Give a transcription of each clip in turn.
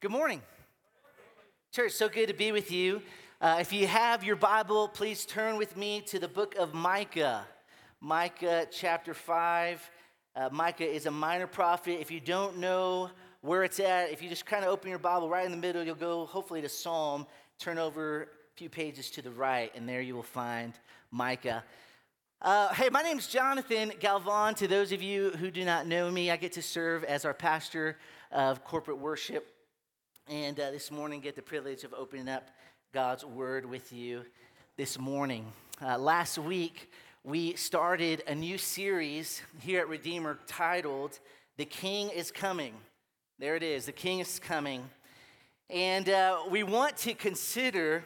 Good morning. Church, so good to be with you. Uh, if you have your Bible, please turn with me to the book of Micah. Micah chapter 5. Uh, Micah is a minor prophet. If you don't know where it's at, if you just kind of open your Bible right in the middle, you'll go hopefully to Psalm, turn over a few pages to the right, and there you will find Micah. Uh, hey, my name is Jonathan Galvan. To those of you who do not know me, I get to serve as our pastor of corporate worship and uh, this morning get the privilege of opening up God's Word with you this morning. Uh, last week, we started a new series here at Redeemer titled The King is Coming. There it is, The King is Coming. And uh, we want to consider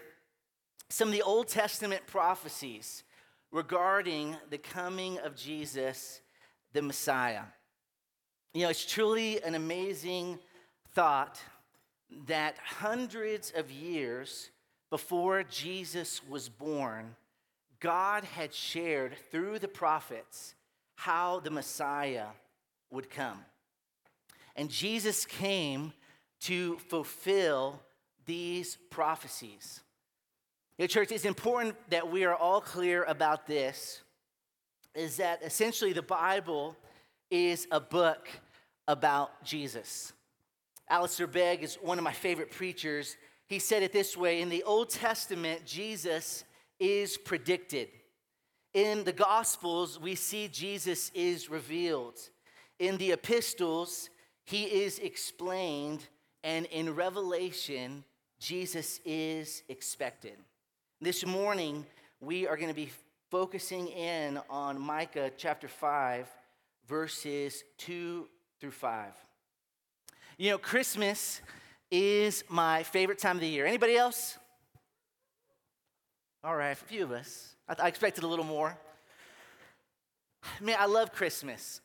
some of the Old Testament prophecies regarding the coming of Jesus, the Messiah. You know, it's truly an amazing thought that hundreds of years before Jesus was born, God had shared through the prophets how the Messiah would come. And Jesus came to fulfill these prophecies. The church, it's important that we are all clear about this is that essentially the Bible is a book about Jesus. Alistair Begg is one of my favorite preachers. He said it this way In the Old Testament, Jesus is predicted. In the Gospels, we see Jesus is revealed. In the epistles, he is explained. And in Revelation, Jesus is expected. This morning, we are going to be focusing in on Micah chapter 5, verses 2 through 5. You know, Christmas is my favorite time of the year. Anybody else? All right, a few of us. I, I expected a little more. Man, I love Christmas.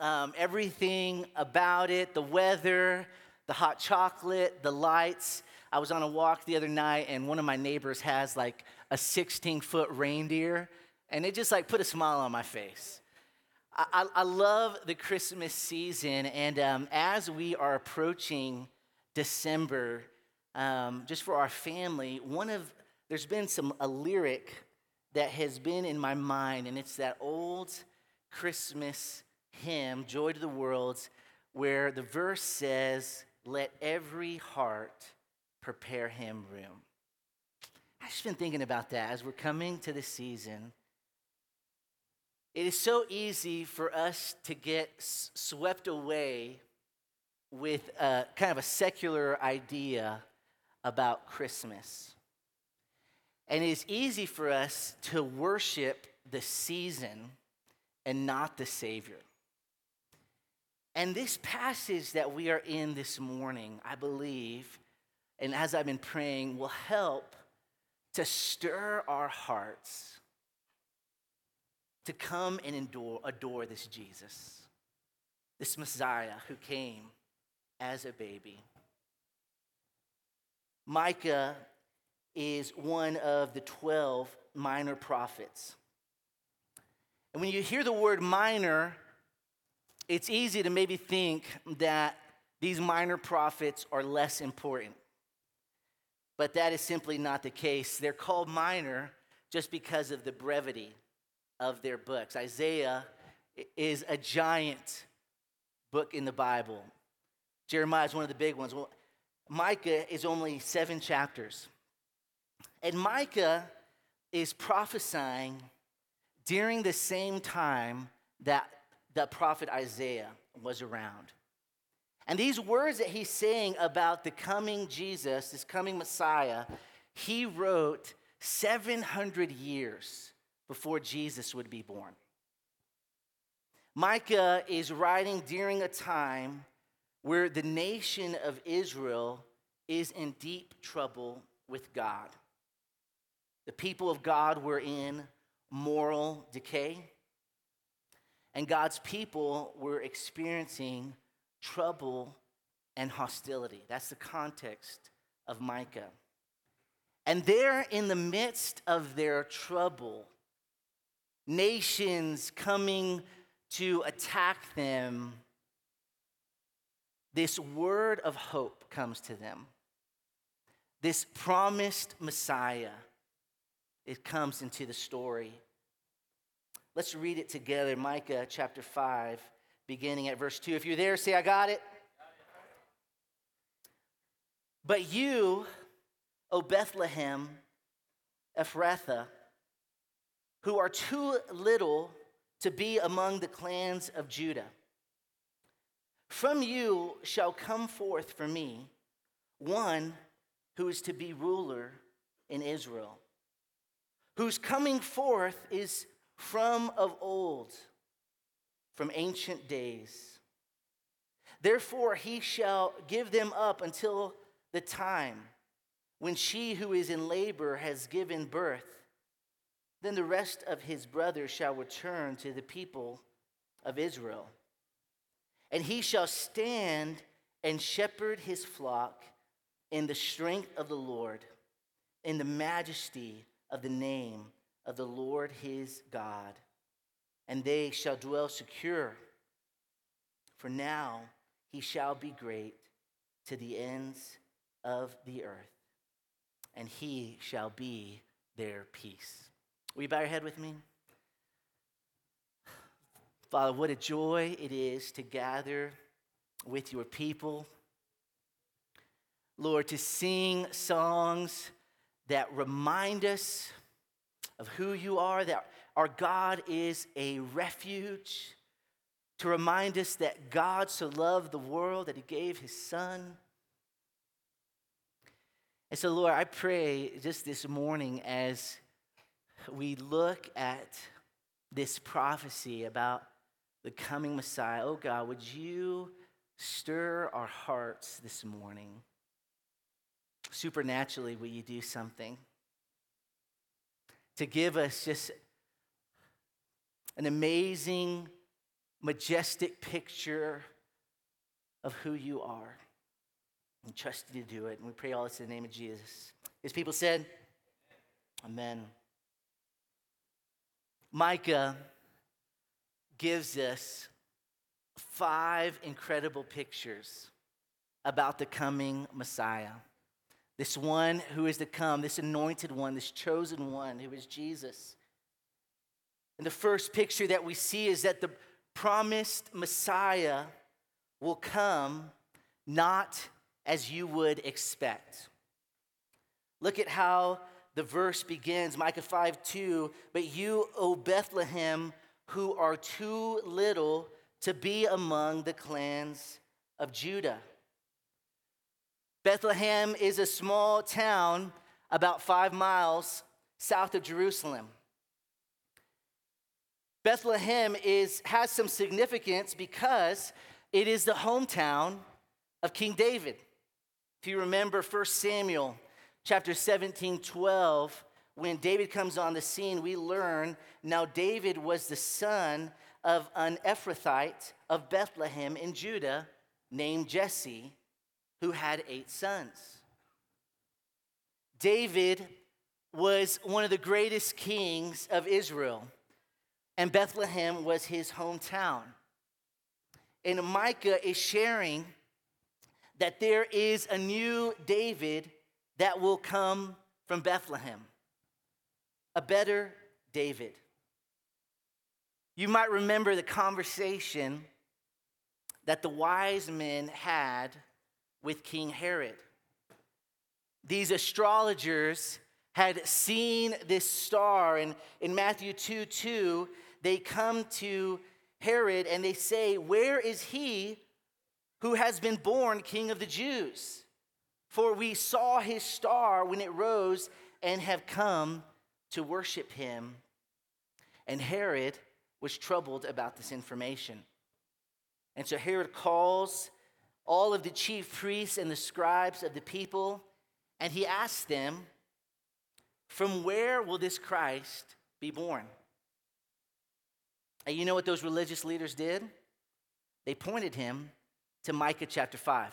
Um, everything about it, the weather, the hot chocolate, the lights. I was on a walk the other night, and one of my neighbors has like a 16 foot reindeer, and it just like put a smile on my face. I, I love the Christmas season, and um, as we are approaching December, um, just for our family, one of there's been some a lyric that has been in my mind, and it's that old Christmas hymn, "Joy to the World," where the verse says, "Let every heart prepare Him room." I've just been thinking about that as we're coming to the season it is so easy for us to get swept away with a, kind of a secular idea about Christmas. And it is easy for us to worship the season and not the Savior. And this passage that we are in this morning, I believe, and as I've been praying, will help to stir our hearts to come and endure, adore this Jesus, this Messiah who came as a baby. Micah is one of the 12 minor prophets. And when you hear the word minor, it's easy to maybe think that these minor prophets are less important. But that is simply not the case. They're called minor just because of the brevity of their books. Isaiah is a giant book in the Bible. Jeremiah is one of the big ones. Well, Micah is only seven chapters. And Micah is prophesying during the same time that the prophet Isaiah was around. And these words that he's saying about the coming Jesus, this coming Messiah, he wrote 700 years before Jesus would be born. Micah is writing during a time where the nation of Israel is in deep trouble with God. The people of God were in moral decay, and God's people were experiencing trouble and hostility. That's the context of Micah. And there, in the midst of their trouble, nations coming to attack them, this word of hope comes to them. This promised Messiah, it comes into the story. Let's read it together Micah chapter 5, beginning at verse 2. If you're there, say, I got it. But you, O Bethlehem, Ephrathah, who are too little to be among the clans of Judah, from you shall come forth for me one who is to be ruler in Israel, whose coming forth is from of old, from ancient days. Therefore, he shall give them up until the time when she who is in labor has given birth. Then the rest of his brothers shall return to the people of Israel. And he shall stand and shepherd his flock in the strength of the Lord, in the majesty of the name of the Lord his God. And they shall dwell secure. For now he shall be great to the ends of the earth, and he shall be their peace. Will you bow your head with me? Father, what a joy it is to gather with your people. Lord, to sing songs that remind us of who you are, that our God is a refuge, to remind us that God so loved the world that he gave his son and so, Lord, I pray just this morning as we look at this prophecy about the coming Messiah, oh God, would you stir our hearts this morning? Supernaturally, will you do something to give us just an amazing, majestic picture of who you are? and trust you to do it. And we pray all this in the name of Jesus. His people said, Amen. Micah gives us five incredible pictures about the coming Messiah. This one who is to come, this anointed one, this chosen one who is Jesus. And the first picture that we see is that the promised Messiah will come not as you would expect. Look at how the verse begins Micah 5 2. But you, O Bethlehem, who are too little to be among the clans of Judah. Bethlehem is a small town about five miles south of Jerusalem. Bethlehem is, has some significance because it is the hometown of King David. If you remember 1 Samuel chapter 17, 12, when David comes on the scene, we learn now David was the son of an Ephrathite of Bethlehem in Judah named Jesse, who had eight sons. David was one of the greatest kings of Israel, and Bethlehem was his hometown. And Micah is sharing that there is a new David that will come from Bethlehem, a better David. You might remember the conversation that the wise men had with King Herod. These astrologers had seen this star, and in Matthew 2 2, they come to Herod and they say, Where is he who has been born King of the Jews. For we saw his star when it rose and have come to worship him. And Herod was troubled about this information. And so Herod calls all of the chief priests and the scribes of the people, and he asks them, From where will this Christ be born? And you know what those religious leaders did? They pointed him to Micah chapter 5.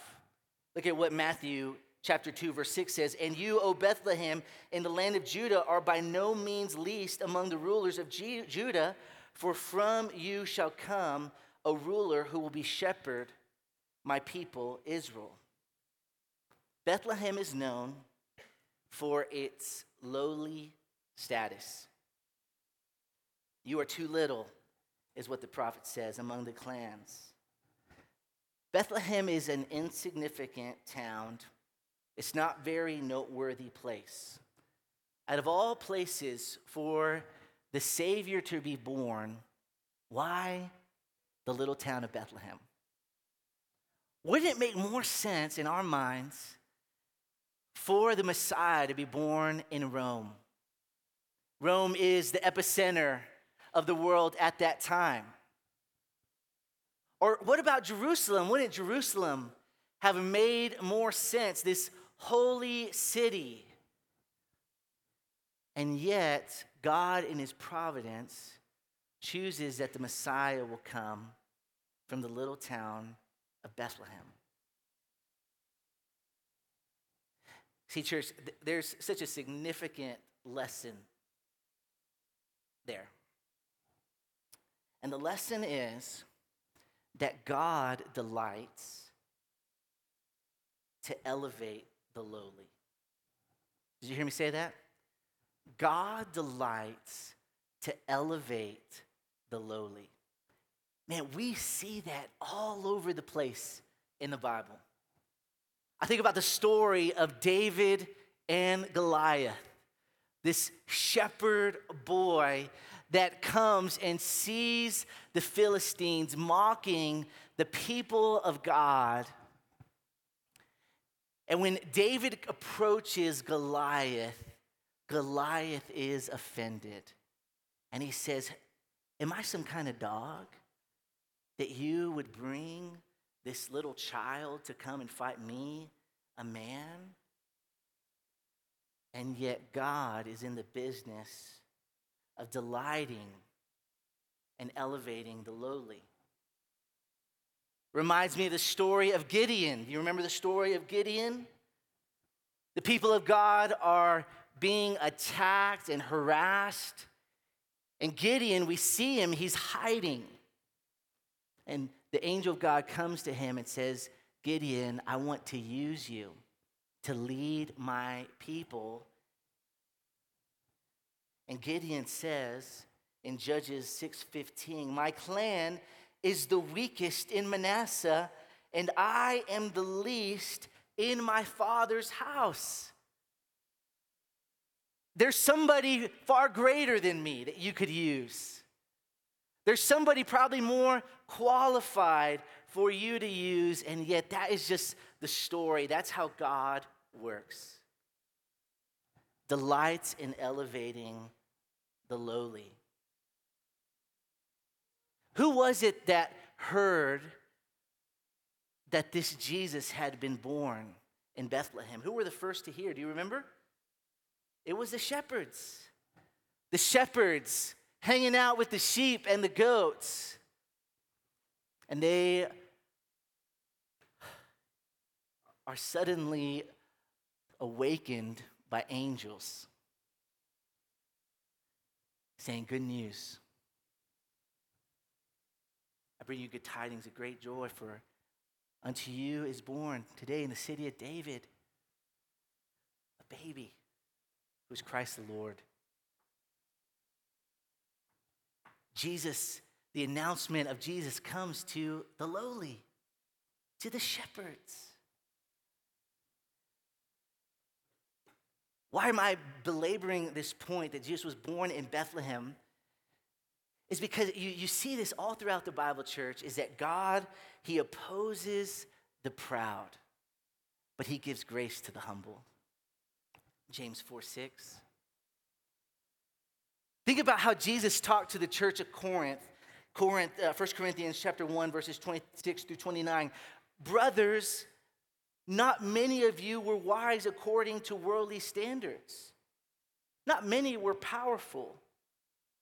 Look at what Matthew chapter 2, verse 6 says And you, O Bethlehem, in the land of Judah, are by no means least among the rulers of G- Judah, for from you shall come a ruler who will be shepherd my people Israel. Bethlehem is known for its lowly status. You are too little, is what the prophet says among the clans. Bethlehem is an insignificant town. It's not very noteworthy place. Out of all places for the Savior to be born, why the little town of Bethlehem? Wouldn't it make more sense in our minds for the Messiah to be born in Rome. Rome is the epicenter of the world at that time. Or what about Jerusalem? Wouldn't Jerusalem have made more sense? This holy city. And yet, God, in his providence, chooses that the Messiah will come from the little town of Bethlehem. See, church, th- there's such a significant lesson there. And the lesson is that God delights to elevate the lowly. Did you hear me say that? God delights to elevate the lowly. Man, we see that all over the place in the Bible. I think about the story of David and Goliath, this shepherd boy that comes and sees the Philistines mocking the people of God. And when David approaches Goliath, Goliath is offended. And he says, Am I some kind of dog that you would bring this little child to come and fight me, a man? And yet, God is in the business of delighting and elevating the lowly. Reminds me of the story of Gideon. You remember the story of Gideon? The people of God are being attacked and harassed. And Gideon, we see him, he's hiding. And the angel of God comes to him and says, Gideon, I want to use you to lead my people. And Gideon says in Judges 6:15, "My clan is the weakest in Manasseh, and I am the least in my father's house." There's somebody far greater than me that you could use. There's somebody probably more qualified for you to use, and yet that is just the story. That's how God works. Delights in elevating the lowly. Who was it that heard that this Jesus had been born in Bethlehem? Who were the first to hear? Do you remember? It was the shepherds. The shepherds hanging out with the sheep and the goats. And they are suddenly awakened by angels saying, Good news. I bring you good tidings of great joy, for unto you is born today in the city of David a baby who is Christ the Lord. Jesus, the announcement of Jesus comes to the lowly, to the shepherds. Why am I belaboring this point that Jesus was born in Bethlehem? Is because you, you see this all throughout the Bible church is that God, He opposes the proud, but He gives grace to the humble. James 4 6. Think about how Jesus talked to the church of Corinth. Corinth, uh, 1 Corinthians chapter 1, verses 26 through 29. Brothers, not many of you were wise according to worldly standards. Not many were powerful.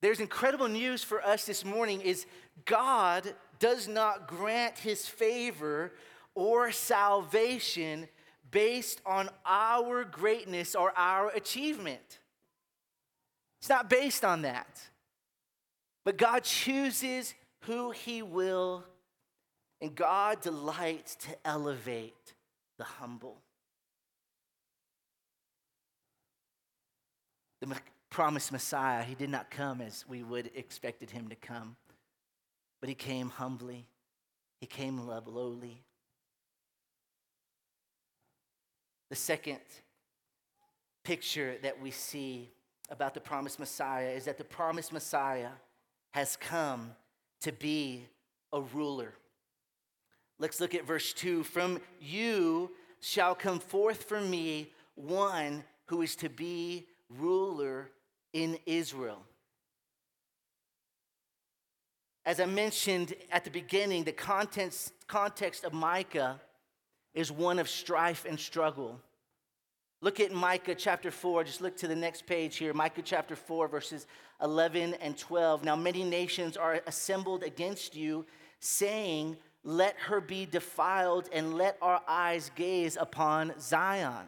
There's incredible news for us this morning is God does not grant his favor or salvation based on our greatness or our achievement. It's not based on that. But God chooses who he will, and God delights to elevate the humble. The promised Messiah, he did not come as we would expected him to come, but he came humbly. He came love lowly. The second picture that we see about the promised Messiah is that the promised Messiah has come to be a ruler. Let's look at verse 2. From you shall come forth for me one who is to be ruler in Israel. As I mentioned at the beginning, the context, context of Micah is one of strife and struggle. Look at Micah chapter 4. Just look to the next page here. Micah chapter 4, verses 11 and 12. Now, many nations are assembled against you, saying, Let her be defiled, and let our eyes gaze upon Zion.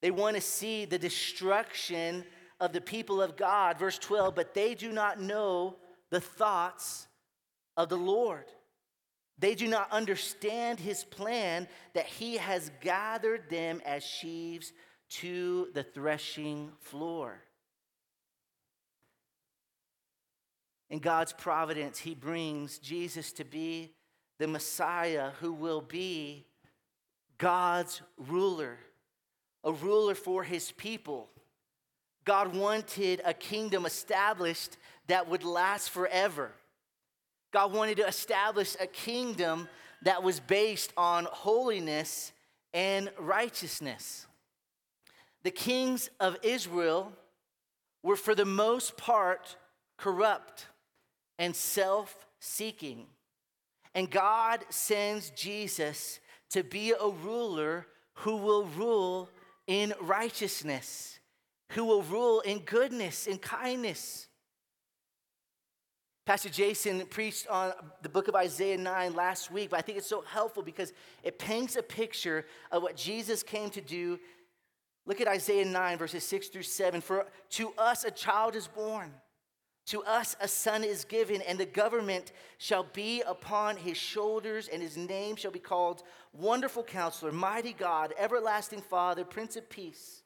They want to see the destruction of the people of God. Verse 12, but they do not know the thoughts of the Lord. They do not understand his plan that he has gathered them as sheaves to the threshing floor. In God's providence, he brings Jesus to be the Messiah who will be God's ruler, a ruler for his people. God wanted a kingdom established that would last forever. God wanted to establish a kingdom that was based on holiness and righteousness. The kings of Israel were, for the most part, corrupt and self seeking. And God sends Jesus to be a ruler who will rule in righteousness who will rule in goodness and kindness. Pastor Jason preached on the book of Isaiah 9 last week, but I think it's so helpful because it paints a picture of what Jesus came to do. Look at Isaiah 9, verses 6 through 7. For to us a child is born, to us a son is given, and the government shall be upon his shoulders, and his name shall be called Wonderful Counselor, Mighty God, Everlasting Father, Prince of Peace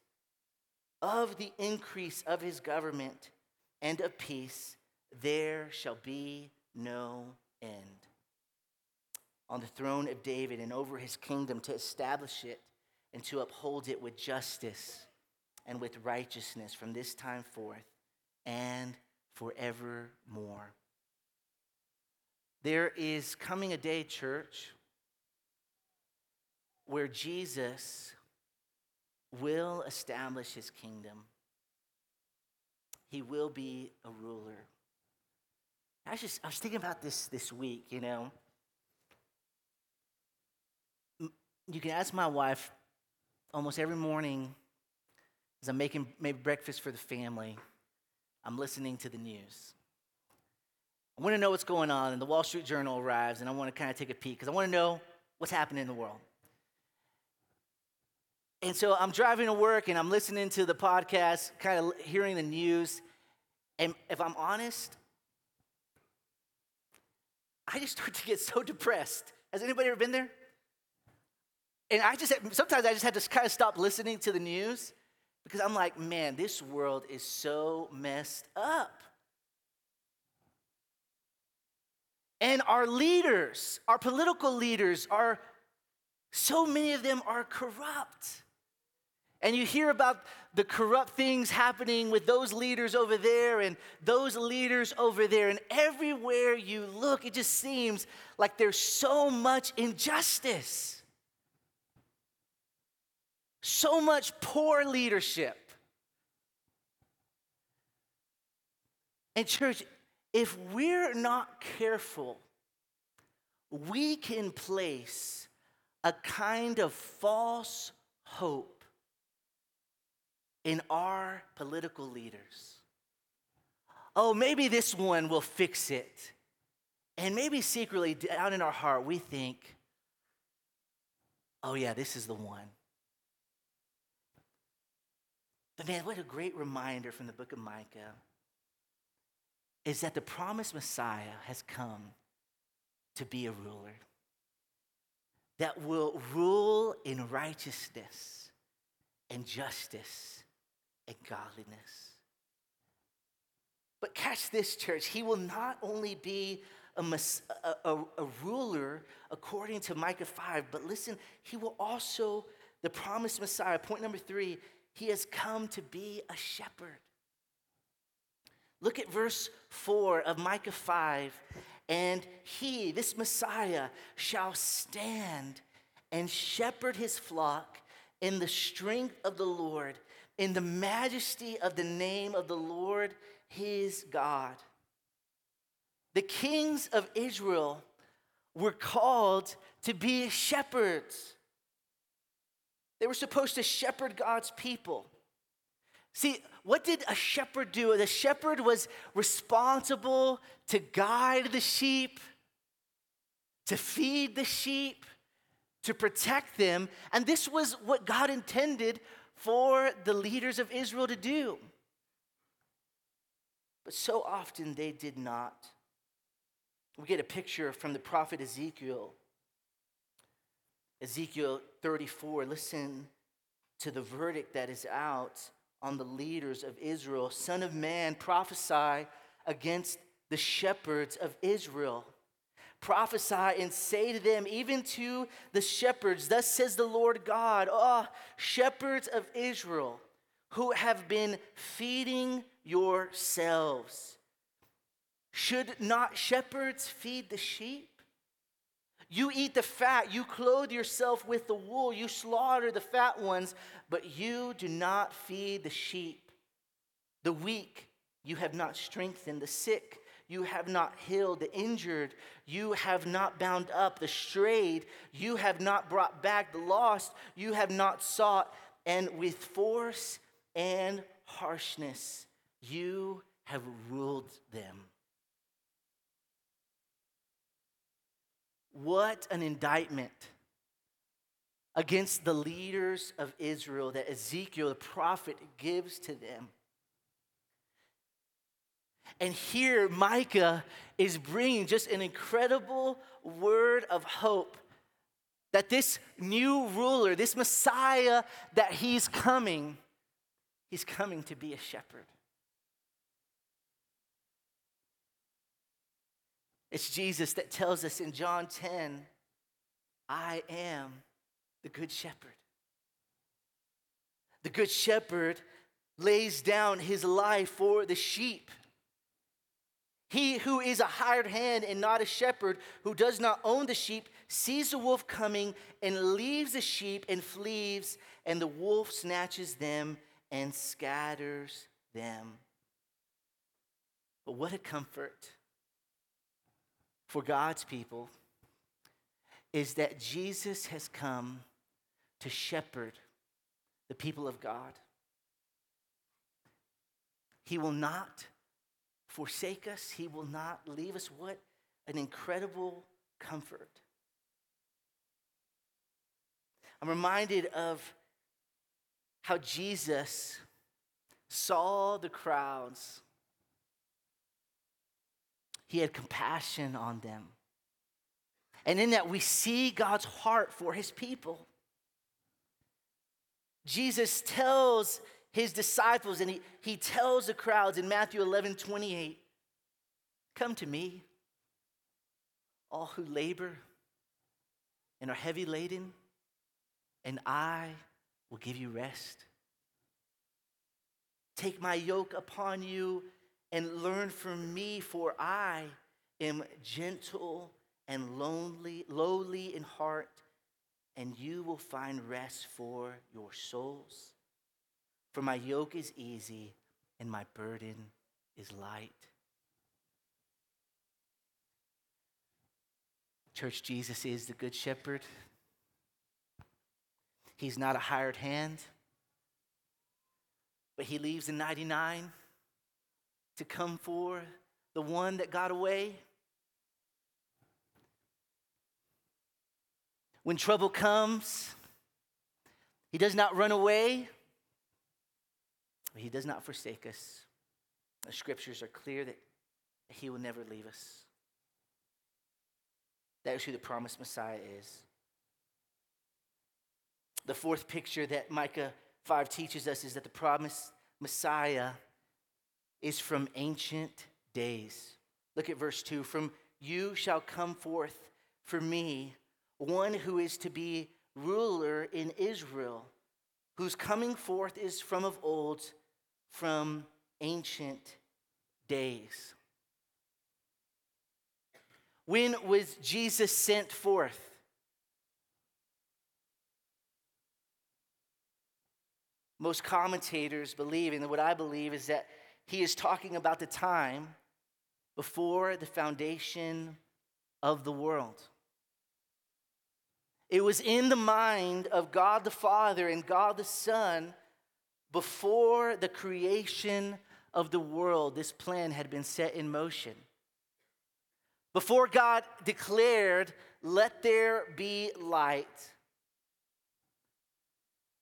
of the increase of his government and of peace, there shall be no end. On the throne of David and over his kingdom to establish it and to uphold it with justice and with righteousness from this time forth and forevermore. There is coming a day, church, where Jesus will establish his kingdom. He will be a ruler. I was just I was thinking about this this week, you know. You can ask my wife almost every morning as I'm making maybe breakfast for the family, I'm listening to the news. I want to know what's going on, and the Wall Street Journal arrives, and I want to kind of take a peek because I want to know what's happening in the world. And so I'm driving to work and I'm listening to the podcast, kind of hearing the news. And if I'm honest, I just start to get so depressed. Has anybody ever been there? And I just sometimes I just had to kind of stop listening to the news because I'm like, man, this world is so messed up. And our leaders, our political leaders, are so many of them are corrupt. And you hear about the corrupt things happening with those leaders over there and those leaders over there. And everywhere you look, it just seems like there's so much injustice, so much poor leadership. And, church, if we're not careful, we can place a kind of false hope in our political leaders. Oh, maybe this one will fix it. And maybe secretly down in our heart, we think, oh, yeah, this is the one. But man, what a great reminder from the book of Micah is that the promised Messiah has come to be a ruler that will rule in righteousness and justice and godliness. But catch this, church, he will not only be a, a, a, ruler according to Micah 5, but listen, he will also, the promised Messiah, point number three, he has come to be a shepherd. Look at verse 4 of Micah 5. And he, this Messiah, shall stand and shepherd his flock in the strength of the Lord, in the majesty of the name of the Lord his God. The kings of Israel were called to be shepherds. They were supposed to shepherd God's people. See, what did a shepherd do? The shepherd was responsible to guide the sheep, to feed the sheep, to protect them. And this was what God intended for the leaders of Israel to do. But so often they did not. We get a picture from the prophet Ezekiel. Ezekiel 34, listen to the verdict that is out on the leaders of Israel. Son of man, prophesy against the shepherds of Israel. Prophesy and say to them, even to the shepherds, Thus says the Lord God, oh, shepherds of Israel, who have been feeding yourselves. Should not shepherds feed the sheep? You eat the fat, you clothe yourself with the wool, you slaughter the fat ones, but you do not feed the sheep. The weak you have not strengthened, the sick you have not healed, the injured you have not bound up, the strayed you have not brought back, the lost you have not sought, and with force and harshness you have ruled them. What an indictment against the leaders of Israel that Ezekiel, the prophet, gives to them. And here, Micah is bringing just an incredible word of hope that this new ruler, this Messiah that he's coming, he's coming to be a shepherd. It's Jesus that tells us in John 10, I am the good shepherd. The good shepherd lays down his life for the sheep. He who is a hired hand and not a shepherd, who does not own the sheep, sees the wolf coming and leaves the sheep and flees, and the wolf snatches them and scatters them. But what a comfort for God's people is that Jesus has come to shepherd the people of God. He will not forsake us, He will not leave us. What an incredible comfort. I'm reminded of how Jesus saw the crowds he had compassion on them. And in that, we see God's heart for his people. Jesus tells his disciples and he, he tells the crowds in Matthew 11 28, Come to me, all who labor and are heavy laden, and I will give you rest. Take my yoke upon you and learn from me, for I am gentle and lonely, lowly in heart, and you will find rest for your souls. For my yoke is easy and my burden is light. Church, Jesus is the Good Shepherd. He's not a hired hand, but he leaves the 99 to come for the one that got away. When trouble comes, he does not run away, he does not forsake us. The scriptures are clear that he will never leave us. That is who the promised Messiah is. The fourth picture that Micah 5 teaches us is that the promised Messiah is from ancient days. Look at verse 2 From you shall come forth for me one who is to be ruler in Israel, whose coming forth is from of old, from ancient days. When was Jesus sent forth? Most commentators believe, and what I believe is that he is talking about the time before the foundation of the world. It was in the mind of God the Father and God the Son before the creation of the world, this plan had been set in motion. Before God declared, Let there be light,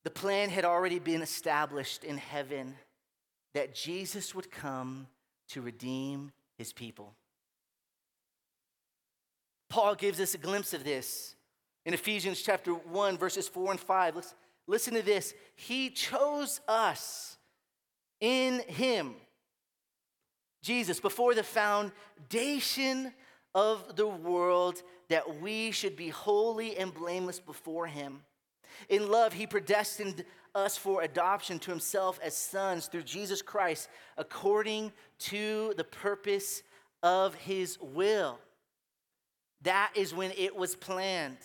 the plan had already been established in heaven that Jesus would come to redeem his people. Paul gives us a glimpse of this in Ephesians chapter 1, verses 4 and 5. Let's listen to this. He chose us in him, Jesus, before the foundation of the world, that we should be holy and blameless before him. In love, he predestined us for adoption to himself as sons through Jesus Christ, according to the purpose of his will. That is when it was planned.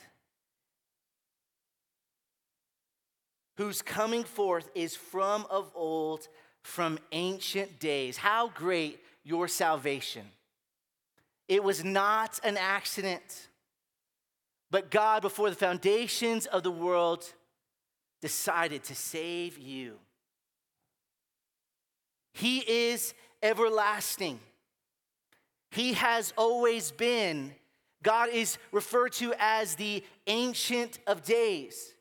Whose coming forth is from of old, from ancient days. How great your salvation! It was not an accident, but God, before the foundations of the world, decided to save you. He is everlasting. He has always been. God is referred to as the Ancient of Days.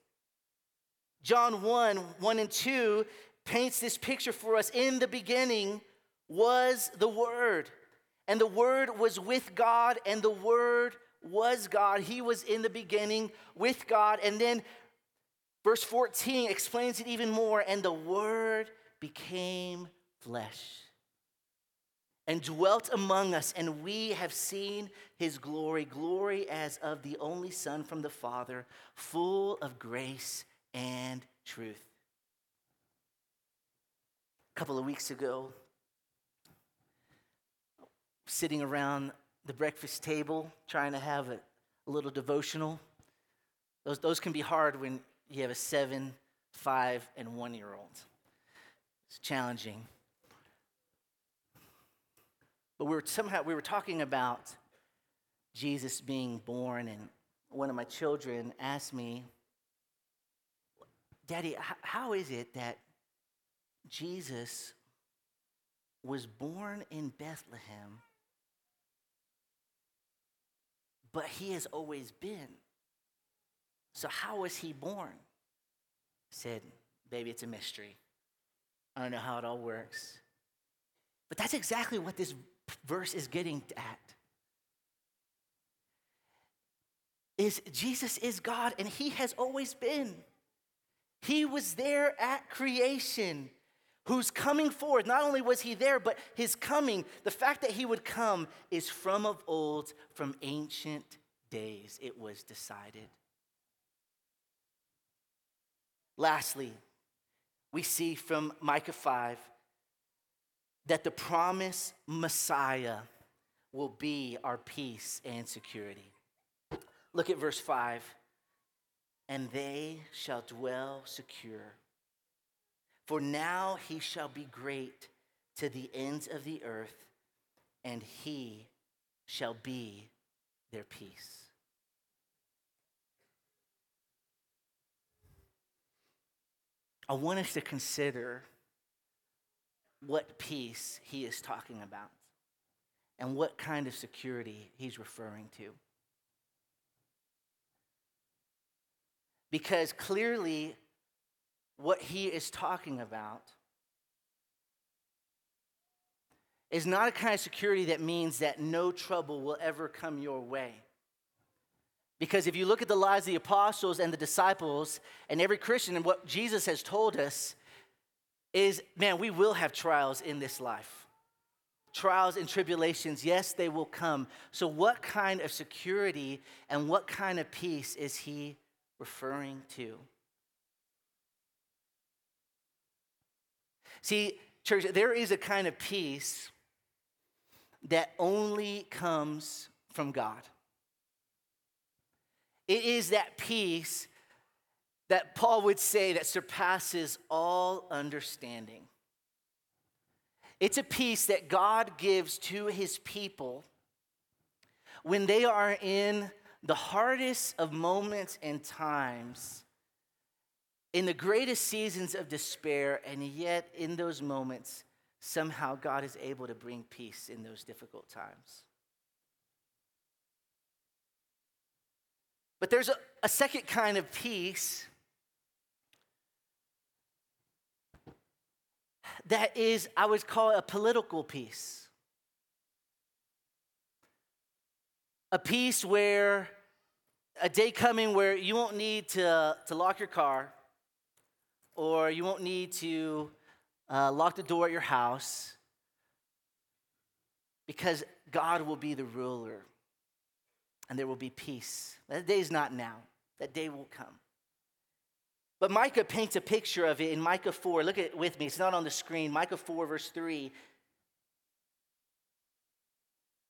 John 1 1 and 2 paints this picture for us. In the beginning was the Word, and the Word was with God, and the Word was God. He was in the beginning with God. And then verse 14 explains it even more. And the Word became flesh and dwelt among us, and we have seen his glory glory as of the only Son from the Father, full of grace and truth. A couple of weeks ago, sitting around the breakfast table trying to have a, a little devotional. Those, those can be hard when you have a seven, five, and one year old. It's challenging. But we were somehow we were talking about Jesus being born, and one of my children asked me, Daddy, how is it that Jesus was born in Bethlehem? but he has always been. So, how was he born? Said, Baby, it's a mystery. I don't know how it all works. But that's exactly what this verse is getting at. Is Jesus is God and he has always been. He was there at creation who's coming forth. Not only was he there, but his coming, the fact that he would come, is from of old, from ancient days. It was decided. Lastly, we see from Micah 5 that the promised Messiah will be our peace and security. Look at verse 5. And they shall dwell secure for now he shall be great to the ends of the earth, and he shall be their peace. I want us to consider what peace he is talking about and what kind of security he's referring to. Because clearly, what he is talking about is not a kind of security that means that no trouble will ever come your way. Because if you look at the lives of the apostles and the disciples and every Christian, and what Jesus has told us is man, we will have trials in this life. Trials and tribulations, yes, they will come. So, what kind of security and what kind of peace is he referring to? See, church, there is a kind of peace that only comes from God. It is that peace that Paul would say that surpasses all understanding. It's a peace that God gives to his people when they are in the hardest of moments and times, in the greatest seasons of despair, and yet in those moments, somehow God is able to bring peace in those difficult times. But there's a, a second kind of peace that is, I would call it a political peace. A peace where a day coming where you won't need to, to lock your car or you won't need to uh, lock the door at your house because God will be the ruler and there will be peace. That day is not now, that day will come. But Micah paints a picture of it in Micah 4. Look at it with me, it's not on the screen. Micah 4, verse 3.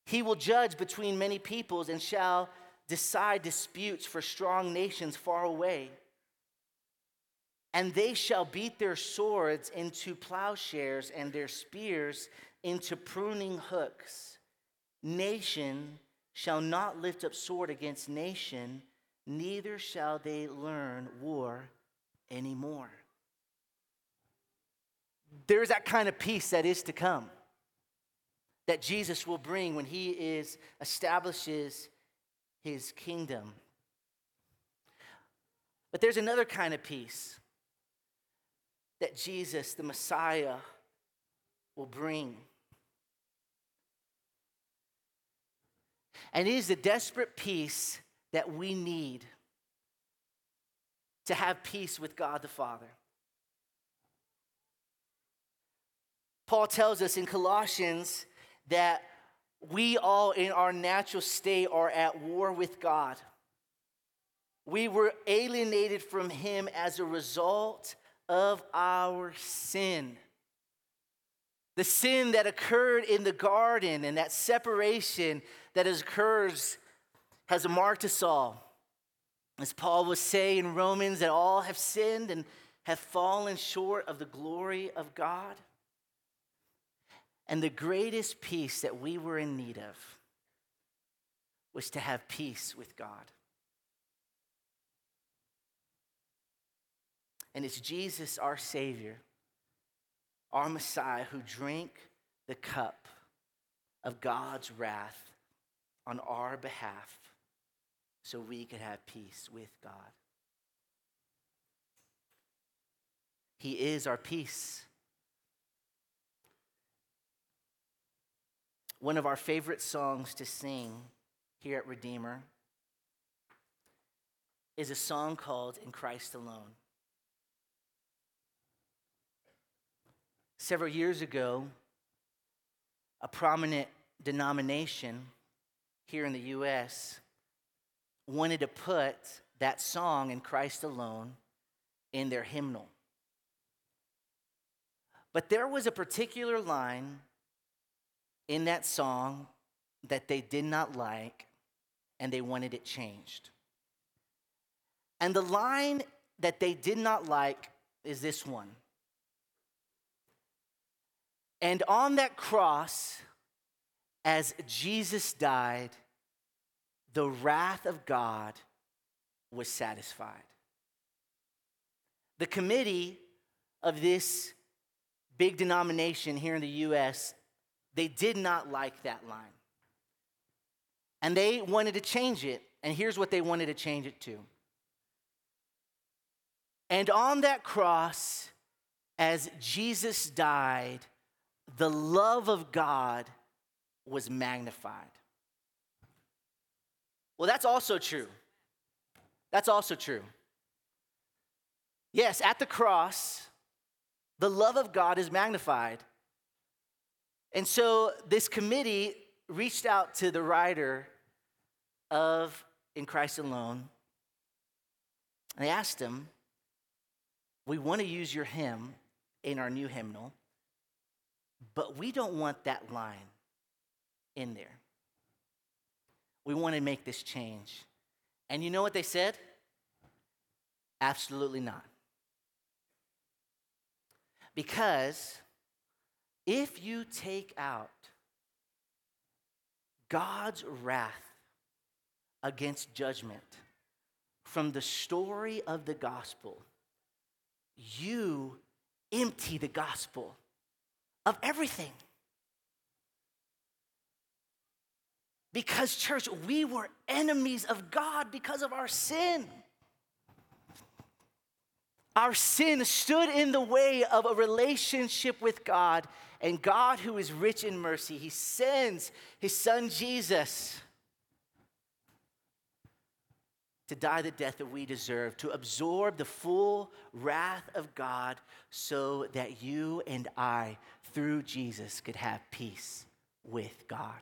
He will judge between many peoples and shall decide disputes for strong nations far away and they shall beat their swords into plowshares and their spears into pruning hooks. Nation shall not lift up sword against nation, neither shall they learn war anymore. There's that kind of peace that is to come that Jesus will bring when he is establishes his kingdom. But there's another kind of peace that Jesus, the Messiah, will bring. And it is the desperate peace that we need to have peace with God the Father. Paul tells us in Colossians that we all in our natural state are at war with God. We were alienated from Him as a result of our sin. The sin that occurred in the garden and that separation that occurs has marked us all. As Paul would say in Romans, that all have sinned and have fallen short of the glory of God. And the greatest peace that we were in need of was to have peace with God. And it's Jesus, our Savior, our Messiah, who drank the cup of God's wrath on our behalf so we could have peace with God. He is our peace. One of our favorite songs to sing here at Redeemer is a song called In Christ Alone. Several years ago, a prominent denomination here in the U.S. wanted to put that song in Christ alone in their hymnal. But there was a particular line in that song that they did not like and they wanted it changed. And the line that they did not like is this one and on that cross, as Jesus died, the wrath of God was satisfied. The committee of this big denomination here in the US, they did not like that line. And they wanted to change it. And here's what they wanted to change it to. And on that cross, as Jesus died, the love of God was magnified. Well, that's also true. That's also true. Yes, at the cross, the love of God is magnified. And so this committee reached out to the writer of In Christ Alone. And they asked him, We want to use your hymn in our new hymnal, but we don't want that line in there. We want to make this change. And you know what they said? Absolutely not. Because if you take out God's wrath against judgment from the story of the gospel, you empty the gospel of everything. Because, church, we were enemies of God because of our sin. Our sin stood in the way of a relationship with God, and God, who is rich in mercy, He sends His Son Jesus to die the death that we deserve, to absorb the full wrath of God, so that you and I, through Jesus, could have peace with God.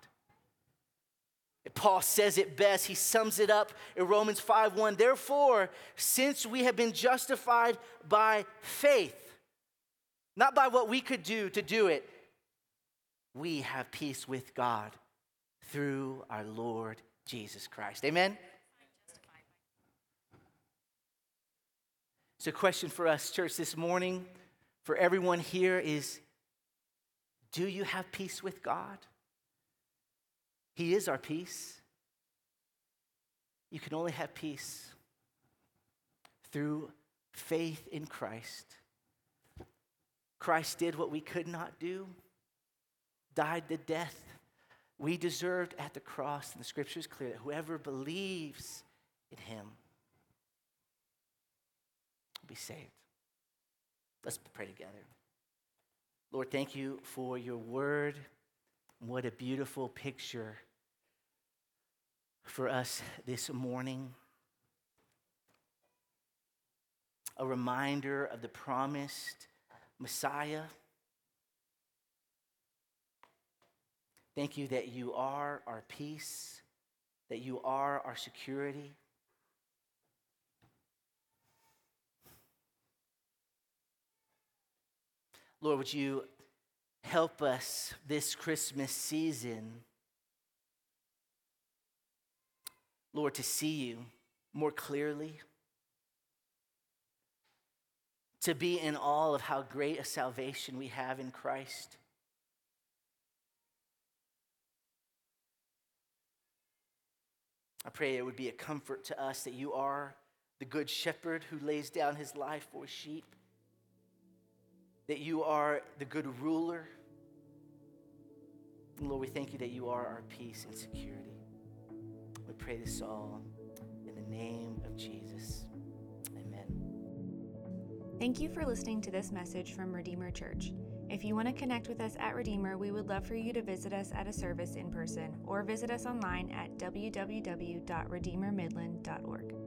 Paul says it best. He sums it up in Romans 5:1. Therefore, since we have been justified by faith, not by what we could do to do it, we have peace with God through our Lord Jesus Christ. Amen. So, question for us, church, this morning, for everyone here is do you have peace with God? He is our peace. You can only have peace through faith in Christ. Christ did what we could not do, died the death we deserved at the cross. And the scripture is clear that whoever believes in him will be saved. Let's pray together. Lord, thank you for your word. What a beautiful picture for us this morning. A reminder of the promised Messiah. Thank you that you are our peace, that you are our security. Lord, would you help us this Christmas season, Lord, to see you more clearly, to be in awe of how great a salvation we have in Christ. I pray it would be a comfort to us that you are the good shepherd who lays down his life for sheep that you are the good ruler. Lord, we thank you that you are our peace and security. We pray this all in the name of Jesus. Amen. Thank you for listening to this message from Redeemer Church. If you want to connect with us at Redeemer, we would love for you to visit us at a service in person or visit us online at www.redeemermidland.org.